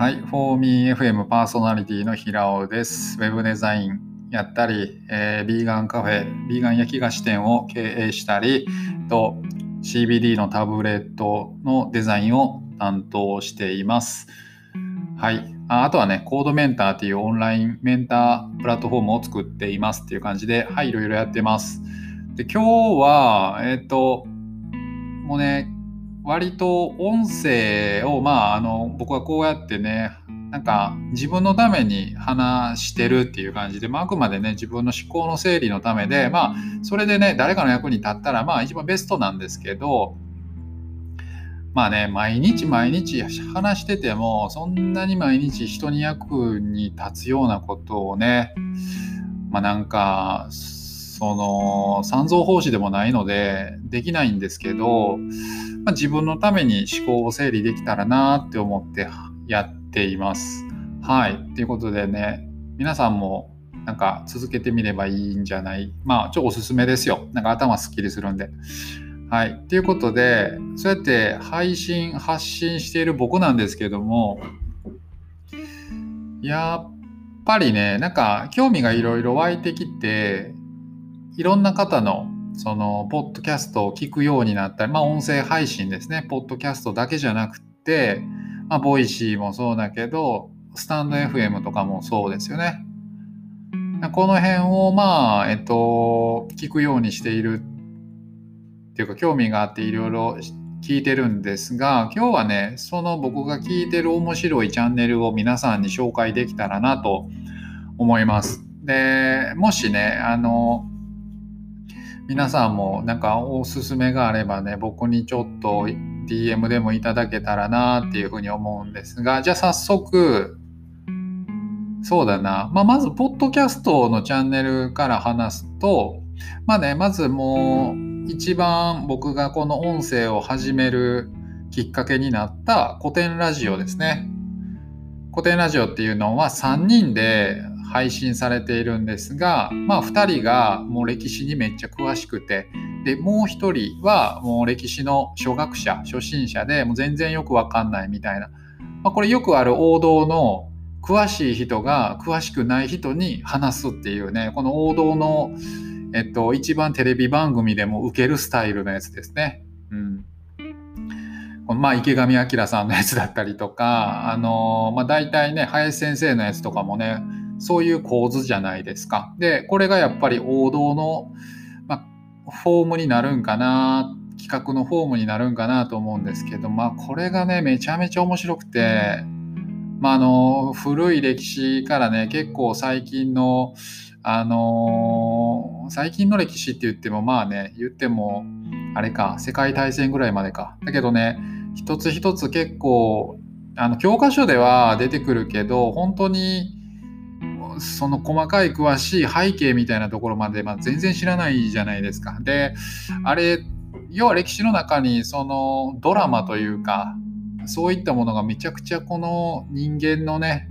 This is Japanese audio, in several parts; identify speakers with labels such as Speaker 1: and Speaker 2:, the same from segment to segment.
Speaker 1: はい、フォーミー FM パーソナリティの平尾です。ウェブデザインやったり、えー、ビーガンカフェ、ビーガン焼き菓子店を経営したり、と CBD のタブレットのデザインを担当しています。はい。ああとはね、コードメンターっていうオンラインメンタープラットフォームを作っていますっていう感じで、はい、いろいろやってます。で、今日は、えっ、と、もうね、割と音声を、まあ、あの、僕はこうやってね、なんか自分のために話してるっていう感じで、まあ、あくまでね、自分の思考の整理のためで、まあ、それでね、誰かの役に立ったら、まあ、一番ベストなんですけど、まあね、毎日毎日話してても、そんなに毎日人に役に立つようなことをね、まあなんか、その、三蔵法師でもないので、できないんですけど、まあ、自分のために思考を整理できたらなって思ってやっています。はい。ということでね、皆さんもなんか続けてみればいいんじゃない？まあ、ちょっとおすすめですよ。なんか頭すっきりするんで。はい。ということで、そうやって配信、発信している僕なんですけども、やっぱりね、なんか興味がいろいろ湧いてきて、いろんな方のそのポッドキャストを聞くようになったり、まあ音声配信ですね、ポッドキャストだけじゃなくて、まあボイシーもそうだけど、スタンド FM とかもそうですよね。この辺をまあ、えっと、聞くようにしているっていうか興味があっていろいろ聞いてるんですが、今日はね、その僕が聞いてる面白いチャンネルを皆さんに紹介できたらなと思います。で、もしね、あの、皆さんもなんかおすすめがあればね、僕にちょっと DM でもいただけたらなっていうふうに思うんですが、じゃあ早速、そうだな、まあ、まず、ポッドキャストのチャンネルから話すと、まあね、まずもう、一番僕がこの音声を始めるきっかけになった古典ラジオですね。古典ラジオっていうのは3人で配信されているんですが、まあ2人がもう歴史にめっちゃ詳しくて、で、もう1人はもう歴史の初学者、初心者でもう全然よくわかんないみたいな。まあ、これよくある王道の詳しい人が詳しくない人に話すっていうね、この王道のえっと、一番テレビ番組でも受けるスタイルのやつですね。うん。このまあ、池上彰さんのやつだったりとか、あの、まあ、大体ね、林先生のやつとかもね、そういう構図じゃないですか。で、これがやっぱり王道の、まあ、フォームになるんかな、企画のフォームになるんかなと思うんですけど、まあ、これがね、めちゃめちゃ面白くて、まあ、あの、古い歴史からね、結構最近の、あのー、最近の歴史って言ってもまあね言ってもあれか世界大戦ぐらいまでかだけどね一つ一つ結構あの教科書では出てくるけど本当にその細かい詳しい背景みたいなところまで、まあ、全然知らないじゃないですか。であれ要は歴史の中にそのドラマというかそういったものがめちゃくちゃこの人間のね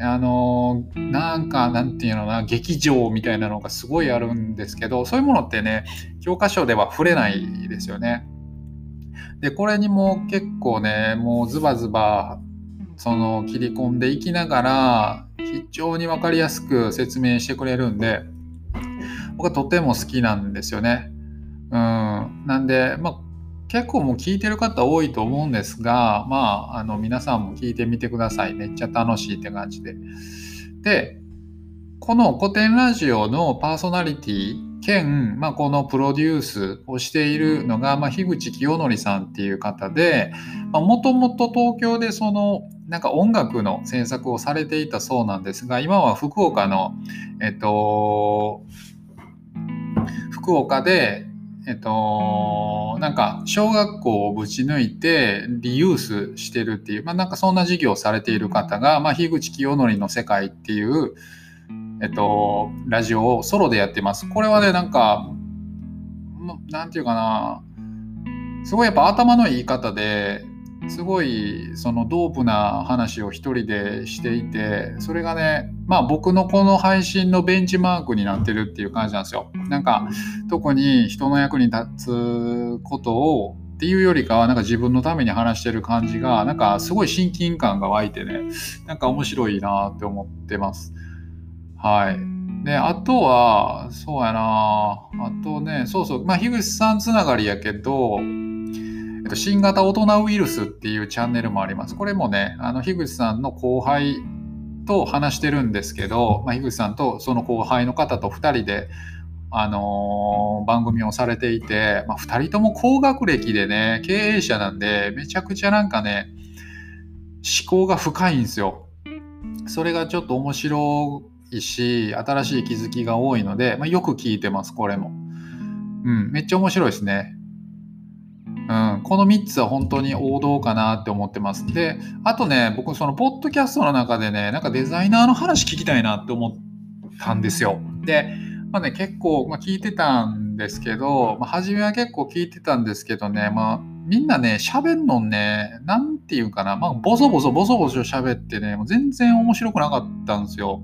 Speaker 1: あのなんかなんていうのな劇場みたいなのがすごいあるんですけどそういうものってね教科書では触れないですよね。でこれにも結構ねもうズバズバその切り込んでいきながら非常に分かりやすく説明してくれるんで僕はとても好きなんですよね。うん、なんで、まあ、結構もう聞いてる方多いと思うんですが、まあ、あの皆さんも聞いてみてください。めっちゃ楽しいって感じで。で、この古典ラジオのパーソナリティ兼、まあ、このプロデュースをしているのが、まあ、樋口清則さんっていう方で、もともと東京でそのなんか音楽の制作をされていたそうなんですが、今は福岡の、えっと、福岡でえっと、なんか小学校をぶち抜いてリユースしてるっていう、まあ、なんかそんな事業をされている方が、まあ、樋口清則の世界っていう、えっと、ラジオをソロでやってます。これはね、なんか、なんていうかな、すごいやっぱ頭のいい方で、すごいそのドープな話を一人でしていてそれがねまあ僕のこの配信のベンチマークになってるっていう感じなんですよ。なんか特に人の役に立つことをっていうよりかはなんか自分のために話してる感じがなんかすごい親近感が湧いてねなんか面白いなって思ってます。はい。であとはそうやな。あとねそうそう。まあ樋口さんつながりやけどえっと、新型大人ウイルスっていうチャンネルもあります。これもね、あの、樋口さんの後輩と話してるんですけど、まあ、樋口さんとその後輩の方と2人で、あのー、番組をされていて、まあ、2人とも高学歴でね、経営者なんで、めちゃくちゃなんかね、思考が深いんですよ。それがちょっと面白いし、新しい気づきが多いので、まあ、よく聞いてます、これも。うん、めっちゃ面白いですね。うん、この3つは本当に王道かなって思ってます。で、あとね、僕、その、ポッドキャストの中でね、なんかデザイナーの話聞きたいなって思ったんですよ。で、まあね、結構、まあ、聞いてたんですけど、まあ、初めは結構聞いてたんですけどね、まあ、みんなね、喋んのね、なんていうかな、まあ、ボソボソボソボソ喋ってね、もう全然面白くなかったんですよ。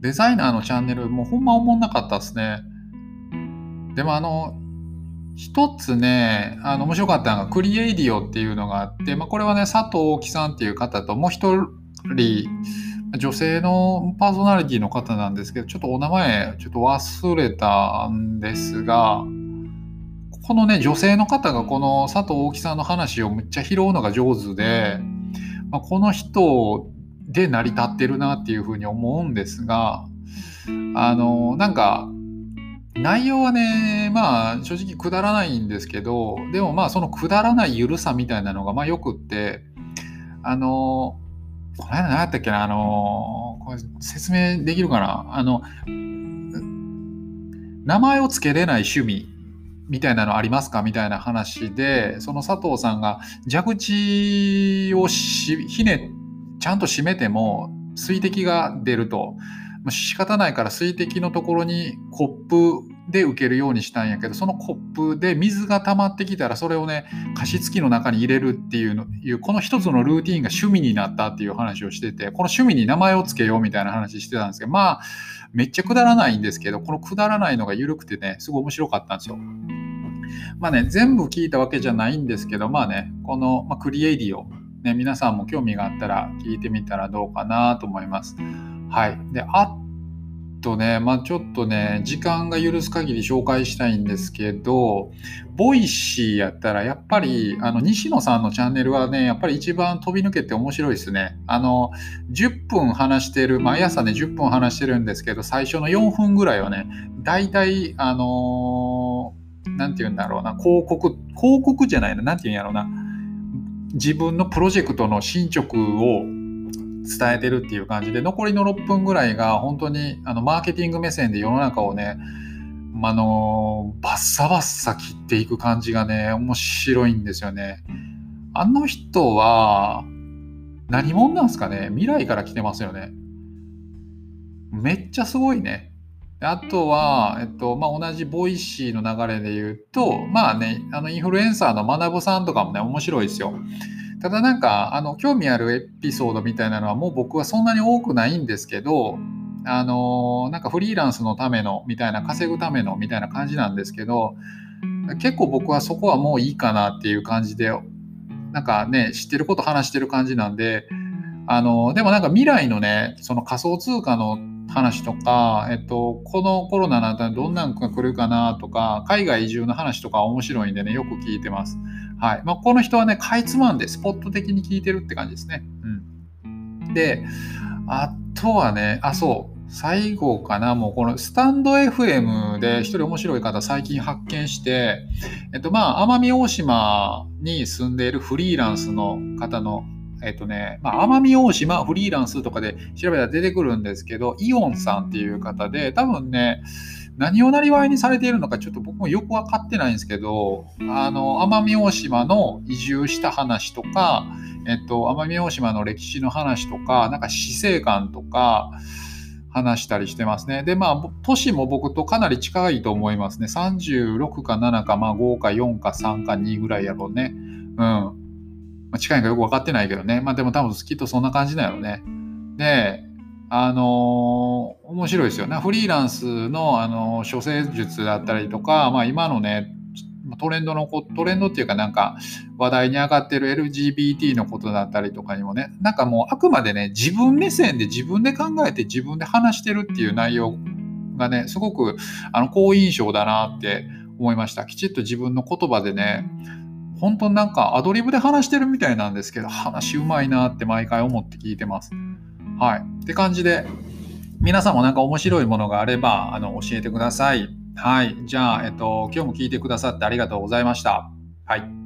Speaker 1: デザイナーのチャンネル、もうほんま思んなかったですね。でもあの、一つね、あの、面白かったのが、クリエイディオっていうのがあって、まあ、これはね、佐藤貴さんっていう方と、もう一人、女性のパーソナリティの方なんですけど、ちょっとお名前、ちょっと忘れたんですが、このね、女性の方がこの佐藤大木さんの話をむっちゃ拾うのが上手で、まあ、この人で成り立ってるなっていうふうに思うんですが、あの、なんか、内容はね、まあ正直くだらないんですけど、でもまあそのくだらない緩さみたいなのがまあよくって、あの、この間何やったっけな、あの、これ説明できるかなあの、名前を付けれない趣味みたいなのありますかみたいな話で、その佐藤さんが蛇口をひね、ちゃんと閉めても水滴が出ると。仕方ないから水滴のところにコップで受けるようにしたんやけどそのコップで水が溜まってきたらそれをね加湿器の中に入れるっていうのいうこの一つのルーティンが趣味になったっていう話をしててこの趣味に名前を付けようみたいな話してたんですけどまあめっちゃくだらないんですけどこのくだらないのが緩くてねすごい面白かったんですよ。まあね全部聞いたわけじゃないんですけどまあねこの、まあ、クリエイディをね皆さんも興味があったら聞いてみたらどうかなと思います。はい。で、あとね、まあちょっとね、時間が許す限り紹介したいんですけど、ボイシーやったらやっぱり、あの、西野さんのチャンネルはね、やっぱり一番飛び抜けて面白いですね。あの、10分話してる、毎朝ね、10分話してるんですけど、最初の4分ぐらいはね、大体、あのー、なんて言うんだろうな、広告、広告じゃないな、なんて言うんやろうな、自分のプロジェクトの進捗を伝えてるっていう感じで残りの6分ぐらいが本当にあのマーケティング目線で世の中をねあのバッサバッサ切っていく感じがね面白いんですよね。あの人は何者なんですかね？未来から来てますよね。めっちゃすごいね。あとは、えっと、まあ、同じボイシーの流れで言うと、まあね、あの、インフルエンサーの学さんとかもね、面白いですよ。ただなんかあの興味あるエピソードみたいなのはもう僕はそんなに多くないんですけどあのなんかフリーランスのためのみたいな稼ぐためのみたいな感じなんですけど結構僕はそこはもういいかなっていう感じでなんかね知ってること話してる感じなんであのでもなんか未来のねその仮想通貨の話とか、えっと、このコロナなんてどんなんが来るかなとか海外移住の話とか面白いんでねよく聞いてます。はいまあ、この人はね、かいつまんでスポット的に聞いてるって感じですね。うん、で、あとはね、あ、そう、最後かな、もうこのスタンド FM で一人面白い方最近発見して、えっとまあ、奄美大島に住んでいるフリーランスの方のえっとね、まあ、奄美大島フリーランスとかで調べたら出てくるんですけど、イオンさんっていう方で、多分ね、何をなりわいにされているのかちょっと僕もよく分かってないんですけどあの奄美大島の移住した話とか、えっと、奄美大島の歴史の話とかなんか死生観とか話したりしてますね。でまあ年も僕とかなり近いと思いますね。36か7か、まあ、5か4か3か2ぐらいやろうね。うん。まあ、近いかよく分かってないけどね。まあでも多分きっとそんな感じだよね。で、あのー、面白いですよね。フリーランスの、あのー、処世術だったりとか、まあ、今のね、トレンドのこトレンドっていうかなんか話題に上がってる LGBT のことだったりとかにもねなんかもうあくまでね自分目線で自分で考えて自分で話してるっていう内容がねすごくあの好印象だなって思いましたきちっと自分の言葉でね本当なんかアドリブで話してるみたいなんですけど話うまいなって毎回思って聞いてますはいって感じで皆さんもなんか面白いものがあればあの教えてくださいはい。じゃあ、えっと、今日も聞いてくださってありがとうございました。はい。